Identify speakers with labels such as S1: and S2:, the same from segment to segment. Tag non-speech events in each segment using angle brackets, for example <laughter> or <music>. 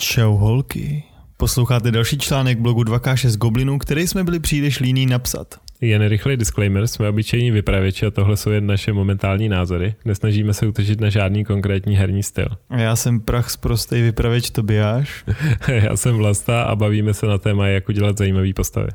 S1: Čau holky. Posloucháte další článek blogu 2K6 Goblinů, který jsme byli příliš líní napsat.
S2: Jen rychlý disclaimer, jsme obyčejní vypravěči a tohle jsou jen naše momentální názory. Nesnažíme se utočit na žádný konkrétní herní styl.
S1: A já jsem prach z prostej vypravěč Tobiáš. <laughs>
S2: já jsem Vlasta a bavíme se na téma, jak udělat zajímavý postavy.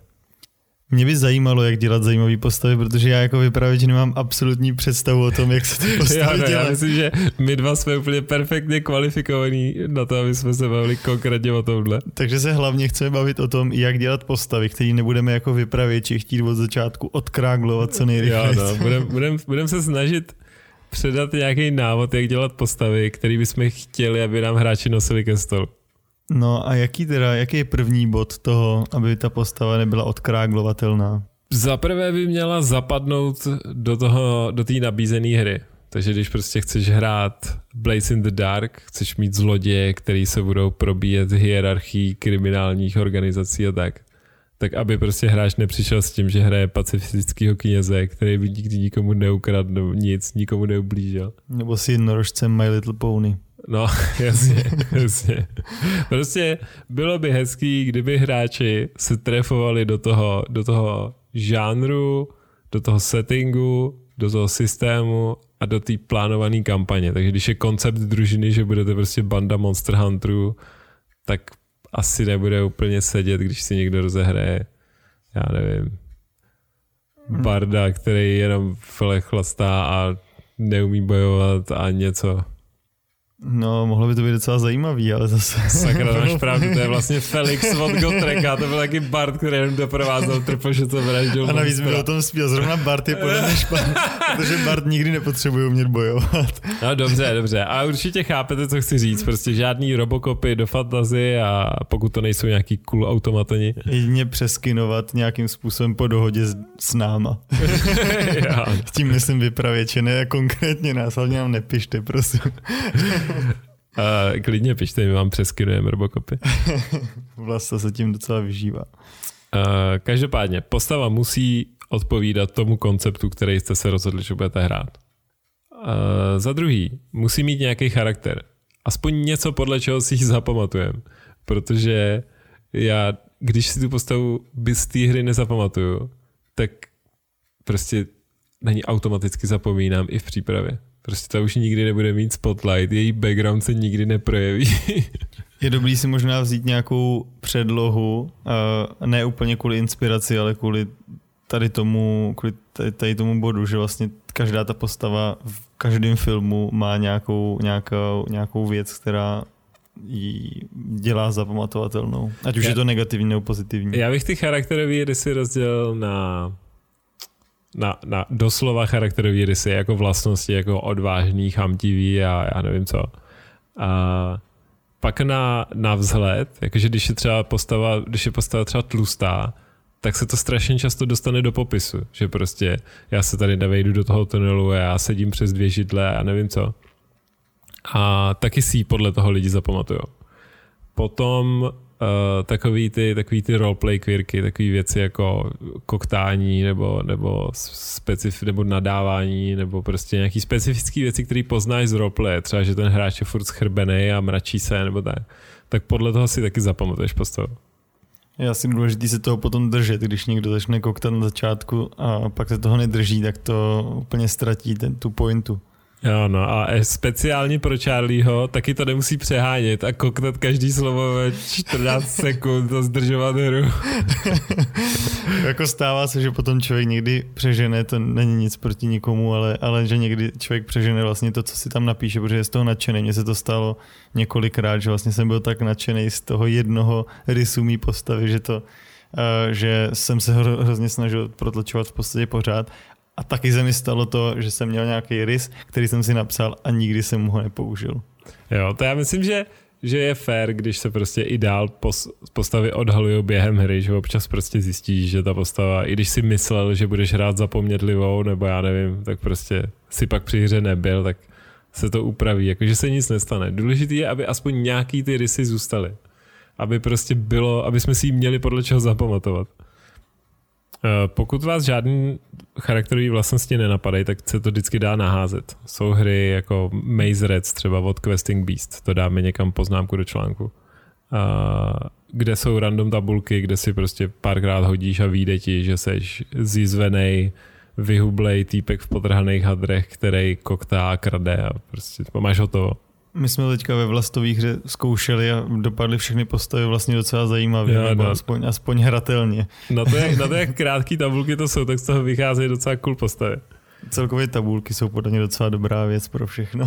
S1: Mě by zajímalo, jak dělat zajímavý postavy, protože já jako vypravěč nemám absolutní představu o tom, jak se ty <laughs> postavy
S2: já,
S1: dělat.
S2: Já myslím, že my dva jsme úplně perfektně kvalifikovaní na to, aby jsme se bavili konkrétně o tomhle.
S1: Takže se hlavně chceme bavit o tom, jak dělat postavy, které nebudeme jako vypravěči chtít od začátku odkráglovat co nejrychleji.
S2: No, <laughs> budeme budem, budem se snažit předat nějaký návod, jak dělat postavy, který bychom chtěli, aby nám hráči nosili ke stolu.
S1: No a jaký teda, jaký je první bod toho, aby ta postava nebyla odkráglovatelná?
S2: Za prvé by měla zapadnout do toho, do té nabízené hry. Takže když prostě chceš hrát Blaze in the Dark, chceš mít zloděje, který se budou probíjet hierarchii kriminálních organizací a tak, tak aby prostě hráč nepřišel s tím, že hraje pacifistického kněze, který by nikdy nikomu neukradl nic, nikomu neublížil.
S1: Nebo si jednorožcem My Little Pony.
S2: No, <laughs> jasně, jasně. Prostě bylo by hezký, kdyby hráči se trefovali do toho, do toho žánru, do toho settingu, do toho systému a do té plánované kampaně. Takže když je koncept družiny, že budete prostě banda Monster Hunterů, tak asi nebude úplně sedět, když si někdo rozehraje, já nevím, barda, který jenom chlastá a neumí bojovat a něco.
S1: No, mohlo by to být docela zajímavý, ale zase...
S2: Sakra, máš <laughs> pravdu, to je vlastně Felix od Gotreka, to byl taky Bart, který jenom doprovázel trpoše, co vraždil.
S1: A navíc by o tom spíl, zrovna Bart je podle mě špatný, protože Bart nikdy nepotřebuje umět bojovat.
S2: No dobře, dobře, a určitě chápete, co chci říct, prostě žádný robokopy do fantazy a pokud to nejsou nějaký cool automatoni.
S1: Jedině přeskinovat nějakým způsobem po dohodě s, s náma. <laughs> s tím myslím vypravěče, ne konkrétně nás, hlavně nám nepište, prosím.
S2: Uh, klidně pište, my vám přeskinujeme Robocopy. <laughs>
S1: Vlasta se tím docela vyžívá.
S2: Uh, každopádně, postava musí odpovídat tomu konceptu, který jste se rozhodli, že budete hrát. Uh, za druhý, musí mít nějaký charakter. Aspoň něco, podle čeho si ji zapamatujeme. Protože já, když si tu postavu z té hry nezapamatuju, tak prostě na ní automaticky zapomínám i v přípravě. Prostě ta už nikdy nebude mít spotlight, její background se nikdy neprojeví. <laughs>
S1: Je dobrý si možná vzít nějakou předlohu, ne úplně kvůli inspiraci, ale kvůli tady tomu, kvůli tady, tomu bodu, že vlastně každá ta postava v každém filmu má nějakou, nějakou, nějakou věc, která ji dělá zapamatovatelnou. Ať už já, je to negativní nebo pozitivní.
S2: Já bych ty charakterové rysy rozdělil na na, na doslova charakterový rysy, jako vlastnosti, jako odvážný, chamtivý a já nevím co. A pak na, na vzhled, jakože když je třeba postava, když je postava třeba tlustá, tak se to strašně často dostane do popisu, že prostě já se tady nevejdu do toho tunelu a já sedím přes dvě židle a nevím co. A taky si podle toho lidi zapamatujou. Potom uh, takový ty, takový ty roleplay quirky, takové věci jako koktání nebo, nebo, specif, nebo nadávání nebo prostě nějaký specifické věci, které poznáš z roleplay, třeba že ten hráč je furt schrbený a mračí se nebo tak, tak podle toho si taky zapamatuješ postavu.
S1: Je asi důležité se toho potom držet, když někdo začne koktat na začátku a pak se toho nedrží, tak to úplně ztratí ten, tu pointu.
S2: Jo, no a speciálně pro Charlieho taky to nemusí přehánět a koktat každý slovo ve 14 <laughs> sekund a zdržovat hru. <laughs>
S1: jako stává se, že potom člověk někdy přežene, to není nic proti nikomu, ale, ale že někdy člověk přežene vlastně to, co si tam napíše, protože je z toho nadšený. Mně se to stalo několikrát, že vlastně jsem byl tak nadšený z toho jednoho rysu mý postavy, že to, Uh, že jsem se hro, hrozně snažil protlačovat v podstatě pořád a taky se mi stalo to, že jsem měl nějaký rys, který jsem si napsal a nikdy jsem ho nepoužil.
S2: Jo, to já myslím, že že je fair, když se prostě i dál postavy odhalují během hry, že občas prostě zjistíš, že ta postava, i když si myslel, že budeš hrát zapomnětlivou, nebo já nevím, tak prostě si pak při hře nebyl, tak se to upraví, jakože se nic nestane. Důležité je, aby aspoň nějaký ty rysy zůstaly. Aby prostě bylo, aby jsme si ji měli podle čeho zapamatovat. Eh, pokud vás žádný charakterový vlastnosti nenapadají, tak se to vždycky dá naházet. Jsou hry jako Maze Reds třeba od Questing Beast, to dáme někam poznámku do článku. kde jsou random tabulky, kde si prostě párkrát hodíš a vyjde ti, že seš zizvenej, vyhublej týpek v potrhaných hadrech, který koktá a krade a prostě máš hotovo.
S1: My jsme teďka ve vlastové hře zkoušeli a dopadly všechny postavy vlastně docela zajímavě, jo, nebo no. aspoň, aspoň hratelně.
S2: Na to, jak, na to, jak krátký tabulky to jsou, tak z toho vycházejí docela cool postavy.
S1: Celkově tabulky jsou podle mě docela dobrá věc pro všechno.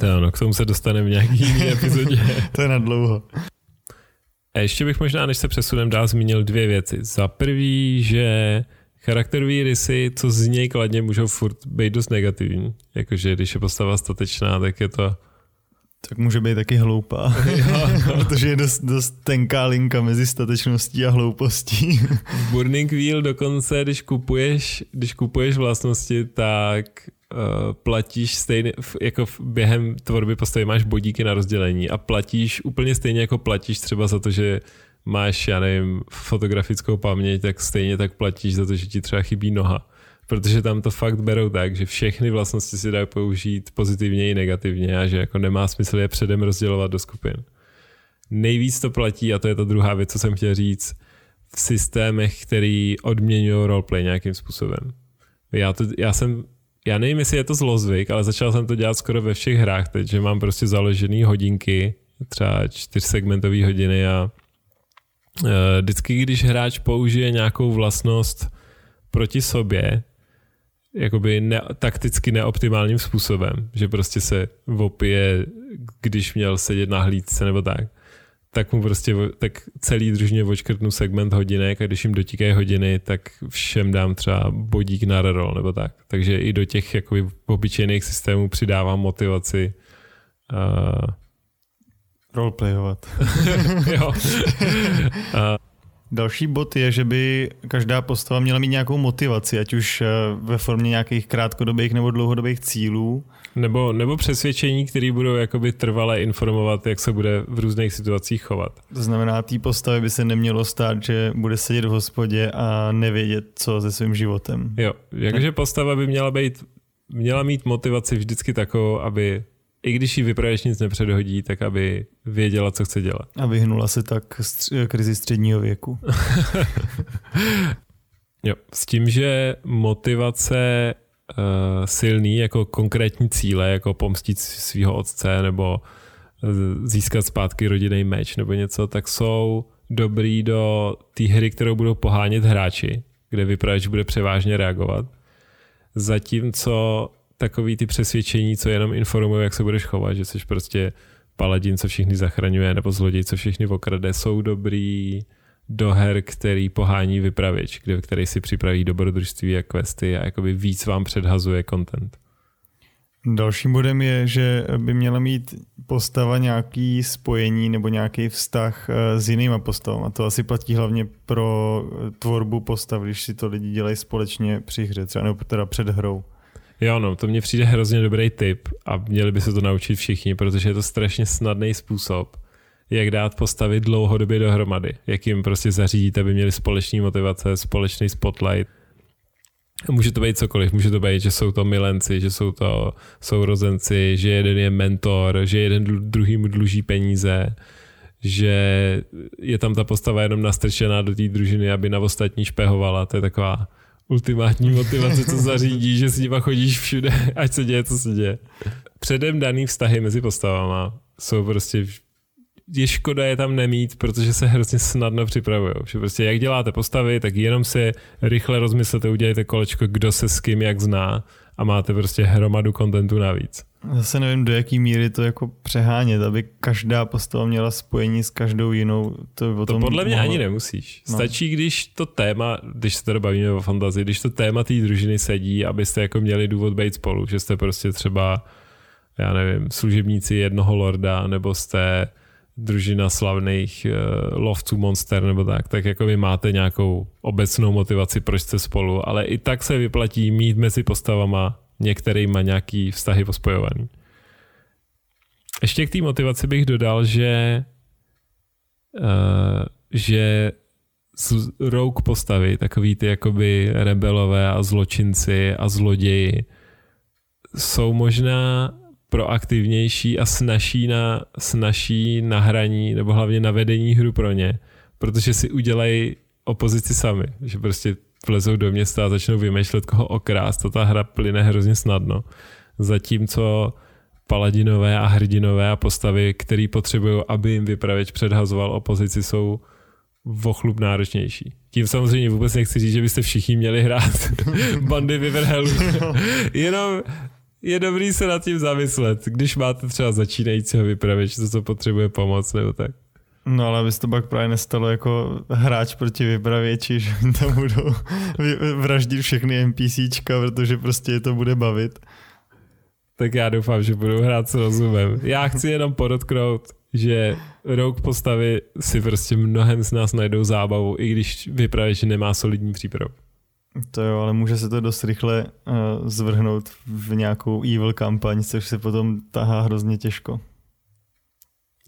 S2: to ano, k tomu se dostaneme v nějaký jiný <laughs> epizodě.
S1: to je na dlouho.
S2: A ještě bych možná, než se přesunem dál, zmínil dvě věci. Za prvý, že charakterové rysy, co z něj kladně, můžou furt být dost negativní. Jakože když je postava statečná, tak je to
S1: tak může být taky hloupá, <laughs> protože je dost, dost tenká linka mezi statečností a hloupostí.
S2: v Burning Wheel dokonce, když kupuješ, když kupuješ vlastnosti, tak uh, platíš stejně, jako během tvorby postavy máš bodíky na rozdělení a platíš úplně stejně jako platíš třeba za to, že máš, já nevím, fotografickou paměť, tak stejně tak platíš za to, že ti třeba chybí noha protože tam to fakt berou tak, že všechny vlastnosti si dají použít pozitivně i negativně a že jako nemá smysl je předem rozdělovat do skupin. Nejvíc to platí, a to je ta druhá věc, co jsem chtěl říct, v systémech, který odměňují roleplay nějakým způsobem. Já, to, já jsem já nevím, jestli je to zlozvyk, ale začal jsem to dělat skoro ve všech hrách teď, že mám prostě založený hodinky, třeba čtyřsegmentové hodiny a uh, vždycky, když hráč použije nějakou vlastnost proti sobě, jakoby ne, takticky neoptimálním způsobem, že prostě se opije, když měl sedět na hlídce nebo tak, tak mu prostě tak celý družně očkrtnu segment hodinek a když jim dotíkají hodiny, tak všem dám třeba bodík na reroll nebo tak. Takže i do těch jakoby obyčejných systémů přidávám motivaci uh,
S1: roleplayovat. <laughs> jo. <laughs> uh, Další bod je, že by každá postava měla mít nějakou motivaci, ať už eh, ve formě nějakých krátkodobých nebo dlouhodobých cílů.
S2: Nebo, nebo přesvědčení, které budou jakoby trvale informovat, jak se bude v různých situacích chovat.
S1: To znamená, té postavy by se nemělo stát, že bude sedět v hospodě a nevědět, co se svým životem.
S2: Jo, jakože postava by měla být, měla mít motivaci vždycky takovou, aby i když jí vypravěč nic nepředhodí, tak aby věděla, co chce dělat.
S1: A vyhnula se tak stř- krizi středního věku. <laughs>
S2: jo, s tím, že motivace uh, silný jako konkrétní cíle, jako pomstit svého otce nebo získat zpátky rodinný meč nebo něco, tak jsou dobrý do té hry, kterou budou pohánět hráči, kde vypravěč bude převážně reagovat. Zatímco takový ty přesvědčení, co jenom informují, jak se budeš chovat, že jsi prostě paladin, co všichni zachraňuje, nebo zloděj, co všichni okrade, jsou dobrý do her, který pohání vypravěč, kde, který si připraví dobrodružství a questy a jakoby víc vám předhazuje content.
S1: Dalším bodem je, že by měla mít postava nějaký spojení nebo nějaký vztah eh, s jinýma postavami. To asi platí hlavně pro tvorbu postav, když si to lidi dělají společně při hře, třeba nebo teda před hrou.
S2: Jo, no, to mně přijde hrozně dobrý tip a měli by se to naučit všichni, protože je to strašně snadný způsob, jak dát postavy dlouhodobě dohromady, jak jim prostě zařídit, aby měli společný motivace, společný spotlight. Může to být cokoliv, může to být, že jsou to milenci, že jsou to sourozenci, že jeden je mentor, že jeden druhýmu dluží peníze, že je tam ta postava jenom nastrčená do té družiny, aby na ostatní špehovala. To je taková ultimátní motivace, co zařídí, že s nima chodíš všude, <laughs> ať se děje, co se děje. Předem daný vztahy mezi postavama jsou prostě je škoda je tam nemít, protože se hrozně snadno připravují. Prostě jak děláte postavy, tak jenom si rychle rozmyslete, udělejte kolečko, kdo se s kým jak zná a máte prostě hromadu kontentu navíc.
S1: Zase nevím, do jaký míry to jako přehánět, aby každá postava měla spojení s každou jinou. To,
S2: o tom to podle mě mohlo... ani nemusíš. No. Stačí, když to téma, když se tady bavíme o fantazii, když to téma té družiny sedí, abyste jako měli důvod být spolu, že jste prostě třeba, já nevím, služebníci jednoho lorda, nebo jste družina slavných uh, lovců monster nebo tak, tak jako vy máte nějakou obecnou motivaci, proč jste spolu, ale i tak se vyplatí mít mezi postavama některýma nějaký vztahy pospojovaný. Ještě k té motivaci bych dodal, že uh, že rouk postavy, takový ty jakoby rebelové a zločinci a zloději, jsou možná proaktivnější a snaží na, snaží na hraní nebo hlavně na vedení hru pro ně, protože si udělají opozici sami, že prostě vlezou do města a začnou vymýšlet, koho okrást a ta hra plyne hrozně snadno. Zatímco paladinové a hrdinové a postavy, který potřebují, aby jim vypravěč předhazoval opozici, jsou vochlup náročnější. Tím samozřejmě vůbec nechci říct, že byste všichni měli hrát <laughs> bandy vyvrhelů. <laughs> Jenom je dobrý se nad tím zamyslet, když máte třeba začínajícího vypravěče, co potřebuje pomoc nebo tak.
S1: No ale aby se to pak právě nestalo jako hráč proti vypravěči, že tam budou vraždit všechny NPCčka, protože prostě je to bude bavit.
S2: Tak já doufám, že budou hrát s rozumem. Já chci jenom podotknout, že rok postavy si prostě mnohem z nás najdou zábavu, i když vypravěč nemá solidní přípravu.
S1: To jo, ale může se to dost rychle uh, zvrhnout v nějakou evil kampaň, což se potom tahá hrozně těžko.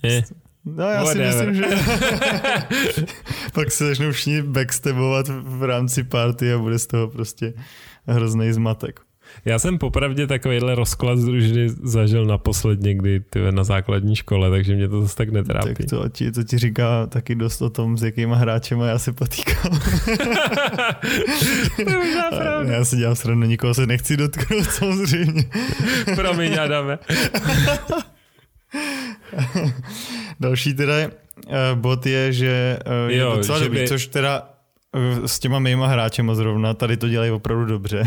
S2: Je.
S1: No já Whatever. si myslím, že <laughs> pak se začnou všichni backstabovat v rámci party a bude z toho prostě hrozný zmatek.
S2: Já jsem popravdě takovýhle rozklad z družiny zažil naposled někdy tyve, na základní škole, takže mě to zase tak netrápí.
S1: Tak to ti, to ti říká taky dost o tom, s jakýma hráčema já se potýkám. <laughs>
S2: to je
S1: Já si dělám srandu, nikoho se nechci dotknout <laughs> samozřejmě.
S2: Promiň, Adame.
S1: Další teda uh, bod je, že jo, je docela že dobrý, by... což teda uh, s těma mýma hráčema zrovna, tady to dělají opravdu dobře.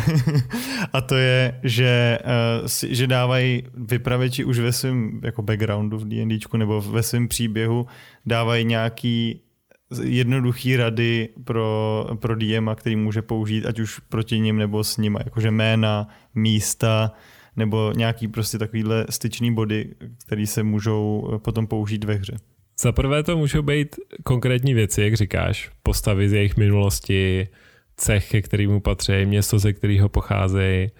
S1: <laughs> a to je, že, si, že dávají vypravěči už ve svém jako backgroundu v D&Dčku nebo ve svém příběhu dávají nějaký jednoduchý rady pro, pro DM, který může použít, ať už proti ním nebo s ním, jakože jména, místa, nebo nějaký prostě takovýhle styčný body, které se můžou eh, potom použít ve hře.
S2: Za prvé to můžou být konkrétní věci, jak říkáš, postavy z jejich minulosti, cech, ke kterému patří, město, ze kterého pocházejí,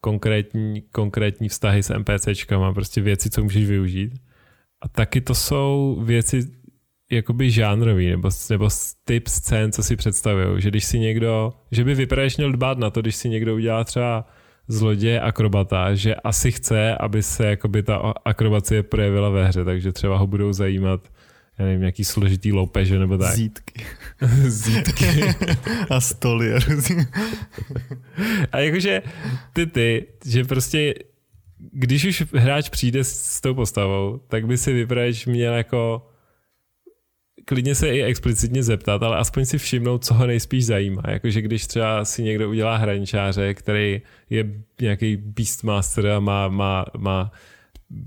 S2: konkrétní, konkrétní vztahy s NPCčkama, prostě věci, co můžeš využít. A taky to jsou věci jakoby žánrový, nebo, nebo typ scén, co si představují, že když si někdo, že by vypravěč měl dbát na to, když si někdo udělá třeba zloděje akrobata, že asi chce, aby se jakoby ta akrobacie projevila ve hře, takže třeba ho budou zajímat já nevím, nějaký složitý loupeže nebo tak.
S1: Zítky. <laughs>
S2: Zítky. <laughs>
S1: a stoly.
S2: a jakože ty ty, že prostě když už hráč přijde s, s tou postavou, tak by si vypravěč měl jako klidně se i explicitně zeptat, ale aspoň si všimnout, co ho nejspíš zajímá. Jakože když třeba si někdo udělá hraničáře, který je nějaký Beastmaster a má, má, má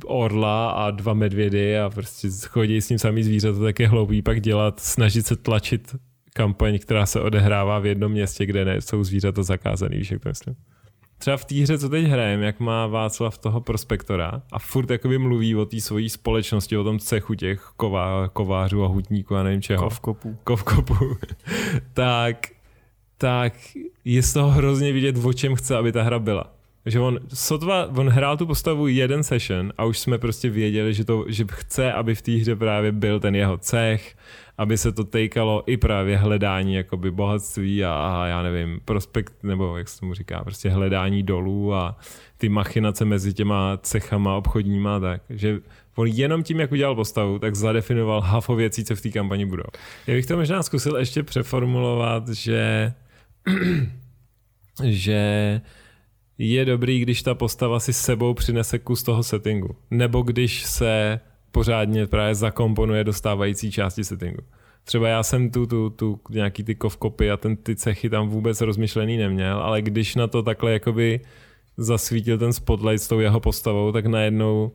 S2: orla a dva medvědy a prostě chodí s ním samý zvířata, tak je hloupý pak dělat, snažit se tlačit kampaň, která se odehrává v jednom městě, kde ne, jsou zvířata zakázaný, víš, jak to myslím třeba v té hře, co teď hrajeme, jak má Václav toho prospektora a furt jakoby mluví o té svojí společnosti, o tom cechu těch ková, kovářů a hutníků a nevím čeho.
S1: Kovkopu.
S2: Kovkopu. <laughs> tak, tak je z toho hrozně vidět, o čem chce, aby ta hra byla. Že on, sotva, on hrál tu postavu jeden session a už jsme prostě věděli, že, to, že chce, aby v té hře právě byl ten jeho cech, aby se to tejkalo i právě hledání jakoby bohatství a, a já nevím, prospekt, nebo jak se tomu říká, prostě hledání dolů a ty machinace mezi těma cechama obchodníma, tak, že on jenom tím, jak udělal postavu, tak zadefinoval hafo věcí, co v té kampani budou. Já bych to možná zkusil ještě přeformulovat, že <clears throat> že je dobrý, když ta postava si sebou přinese kus toho settingu. Nebo když se pořádně právě zakomponuje do stávající části settingu. Třeba já jsem tu, tu, tu nějaký ty kovkopy a ten, ty cechy tam vůbec rozmyšlený neměl, ale když na to takhle jakoby zasvítil ten spotlight s tou jeho postavou, tak najednou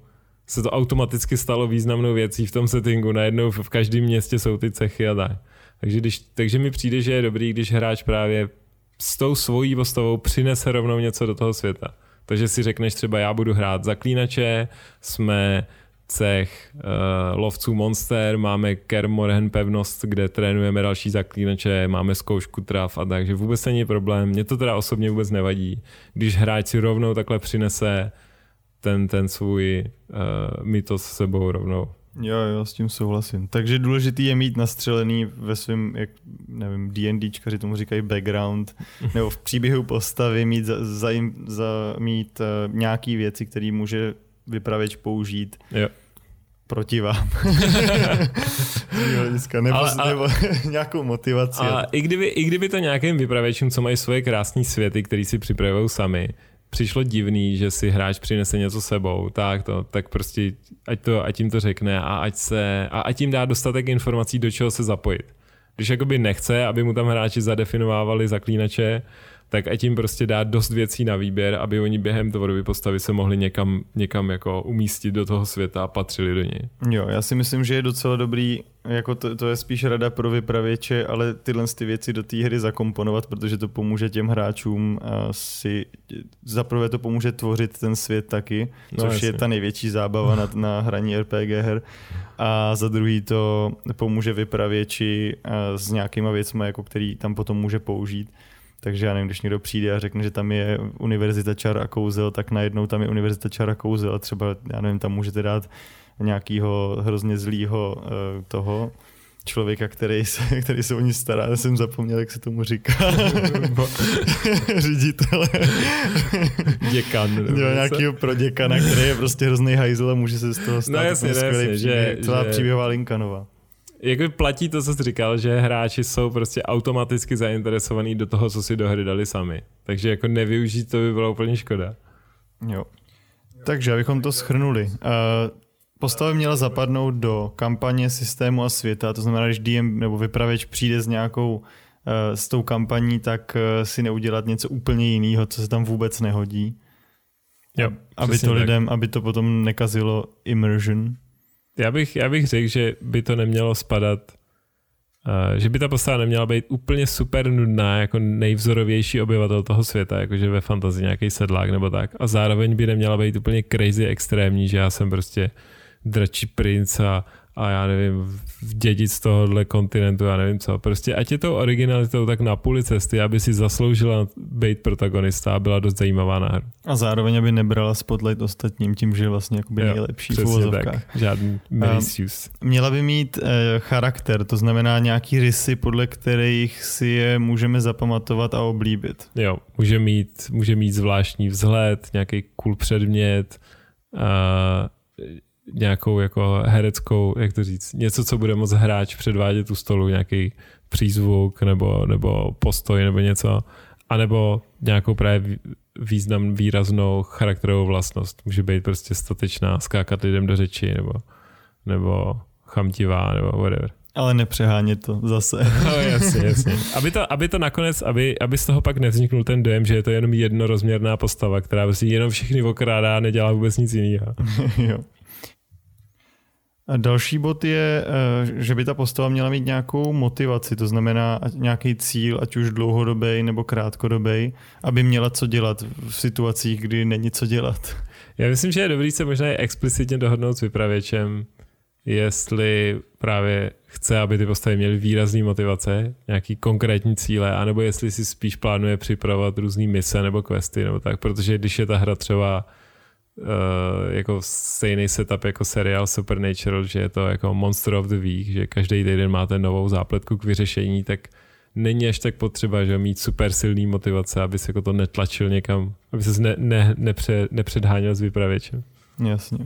S2: se to automaticky stalo významnou věcí v tom settingu. Najednou v každém městě jsou ty cechy a tak. Takže, když, takže mi přijde, že je dobrý, když hráč právě s tou svojí postavou přinese rovnou něco do toho světa. Takže si řekneš třeba, já budu hrát zaklínače, jsme cech uh, lovců monster, máme Kermorhen pevnost, kde trénujeme další zaklínače, máme zkoušku trav a takže vůbec není problém. Mně to teda osobně vůbec nevadí, když hráč si rovnou takhle přinese ten, ten svůj uh, mytos s sebou rovnou.
S1: Jo, jo, s tím souhlasím. Takže důležitý je mít nastřelený ve svém, jak, nevím, D&Dčkaři tomu říkají background, <laughs> nebo v příběhu postavy mít, za, za, za, mít uh, nějaký věci, které může vypravěč použít
S2: Jo.
S1: proti vám. <laughs> nebo,
S2: Ale- ale-
S1: nebo <laughs> nějakou motivaci.
S2: A i kdyby, i kdyby to nějakým vypravěčům, co mají svoje krásné světy, který si připravují sami, přišlo divný, že si hráč přinese něco sebou, tak to, tak prostě ať, to, ať jim to řekne a ať, se, a ať jim dá dostatek informací, do čeho se zapojit. Když jakoby nechce, aby mu tam hráči zadefinovávali zaklínače, tak ať jim prostě dá dost věcí na výběr, aby oni během tvorby postavy se mohli někam, někam jako umístit do toho světa a patřili do něj.
S1: Jo, já si myslím, že je docela dobrý, jako to, to je spíš rada pro vypravěče, ale tyhle ty věci do té hry zakomponovat, protože to pomůže těm hráčům si, zaprvé to pomůže tvořit ten svět taky,
S2: No,
S1: což je
S2: jasně.
S1: ta největší zábava na, na hraní RPG her. A za druhý to pomůže vypravěči s nějakýma věcmi, jako který tam potom může použít. Takže já nevím, když někdo přijde a řekne, že tam je univerzita čar a kouzel, tak najednou tam je univerzita čar a kouzel a třeba, já nevím, tam můžete dát nějakého hrozně zlýho uh, toho člověka, který se, <laughs> který se o ní stará, já jsem zapomněl, jak se tomu říká. <laughs> <laughs> Ředitele.
S2: Děkan.
S1: Jo,
S2: něco.
S1: nějakého proděkana, který je prostě hrozný hajzl a může se z toho stát
S2: No jasně,
S1: úplně
S2: no jasně,
S1: příběh.
S2: že-
S1: celá
S2: že-
S1: příběhová linka nová.
S2: Jako platí to, co jsi říkal, že hráči jsou prostě automaticky zainteresovaní do toho, co si do hry dali sami. Takže jako nevyužít to by bylo úplně škoda.
S1: Jo. Takže, abychom to schrnuli. Uh, postava měla zapadnout do kampaně, systému a světa, to znamená, když DM nebo vypravěč přijde s nějakou uh, s tou kampaní, tak uh, si neudělat něco úplně jiného, co se tam vůbec nehodí.
S2: Jo,
S1: aby to
S2: tak.
S1: lidem, aby to potom nekazilo immersion.
S2: Já bych, já bych řekl, že by to nemělo spadat, uh, že by ta postava neměla být úplně super nudná, jako nejvzorovější obyvatel toho světa, jakože ve fantazii nějaký sedlák nebo tak. A zároveň by neměla být úplně crazy extrémní, že já jsem prostě dračí princ a, a já nevím, v dědic z tohohle kontinentu, já nevím co. Prostě ať je tou originalitou tak na půli cesty, aby si zasloužila být protagonista a byla dost zajímavá na hru.
S1: A zároveň, aby nebrala spotlight ostatním tím, že je vlastně jakoby
S2: Jo,
S1: nejlepší v uvozovkách.
S2: Žádný misuse.
S1: Měla by mít eh, charakter, to znamená nějaký rysy, podle kterých si je můžeme zapamatovat a oblíbit.
S2: Jo, může mít, může mít zvláštní vzhled, nějaký cool předmět, a nějakou jako hereckou, jak to říct, něco, co bude moc hráč předvádět u stolu, nějaký přízvuk nebo, nebo postoj nebo něco, anebo nějakou právě vý- význam, výraznou charakterovou vlastnost. Může být prostě statečná, skákat lidem do řeči nebo, nebo chamtivá nebo whatever.
S1: Ale nepřehánět to zase. <laughs>
S2: No, jasně, jasně. Aby to, aby to nakonec, aby, aby z toho pak nevzniknul ten dojem, že je to jenom jednorozměrná postava, která prostě jenom všechny okrádá a nedělá vůbec nic jiného. <laughs>
S1: jo. A další bod je, eh, že by ta postava měla mít nějakou motivaci, to znamená nějaký cíl, ať už dlouhodobý nebo krátkodobý, aby měla co dělat v situacích, kdy není co dělat.
S2: Já myslím, že je dobrý se možná explicitně dohodnout s vypravěčem, jestli právě chce, aby ty postavy měly výrazný motivace, nějaký konkrétní cíle, anebo jestli si spíš plánuje připravovat různé mise nebo questy nebo tak, protože když je ta hra třeba uh, jako stejný setup jako seriál Supernatural, že je to jako Monster of the Week, že každý týden máte novou zápletku k vyřešení, tak není až tak potřeba, že mít super silný motivace, aby se jako to netlačil někam, aby se ne, ne, nepře, nepředháněl s vypravěčem.
S1: Jasně.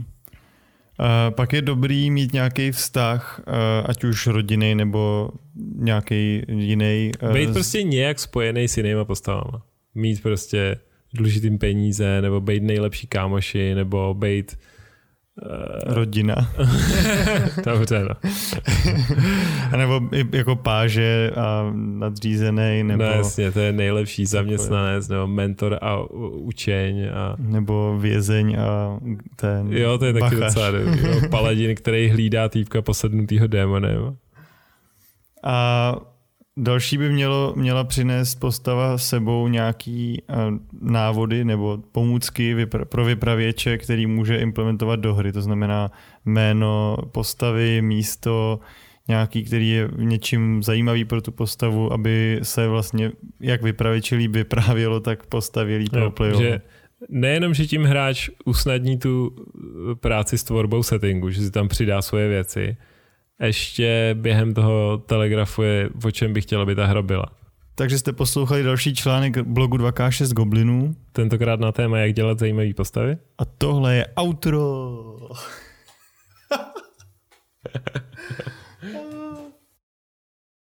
S1: A pak je dobrý mít nějaký vztah, eh, ať už rodinný nebo nějaký jiný. eh,
S2: Být prostě nějak spojený s jinýma postavama. Mít prostě důležitým peníze, nebo být nejlepší kámoši, nebo být
S1: rodina. <laughs>
S2: dobře, no.
S1: A nebo jako páže a nadřízený, nebo,
S2: no jasně, to je nejlepší zaměstnanec, nebo mentor a učeň a
S1: nebo vězeň a ten
S2: jo, to je taky
S1: bachař.
S2: docela dobrý. Jo, paladin, který hlídá týpka posednutýho démonem.
S1: A další by mělo, měla přinést postava sebou nějaký uh, návody nebo pomůcky vypra- pro vypravěče, který může implementovat do hry. To znamená jméno postavy, místo, nějaký, který je něčím zajímavý pro tu postavu, aby se vlastně jak vypravěči líp vyprávělo, tak postavě líp roleplayovalo.
S2: že nejenom, že tím hráč usnadní tu uh, práci s tvorbou settingu, že si tam přidá svoje věci, ještě během toho telegrafuje, o čem by chtěl, aby ta hra byla.
S1: Takže jste poslouchali další článek blogu 2K6 Goblinů.
S2: Tentokrát na téma, jak dělat zajímavé postavy.
S1: A tohle je outro. <laughs>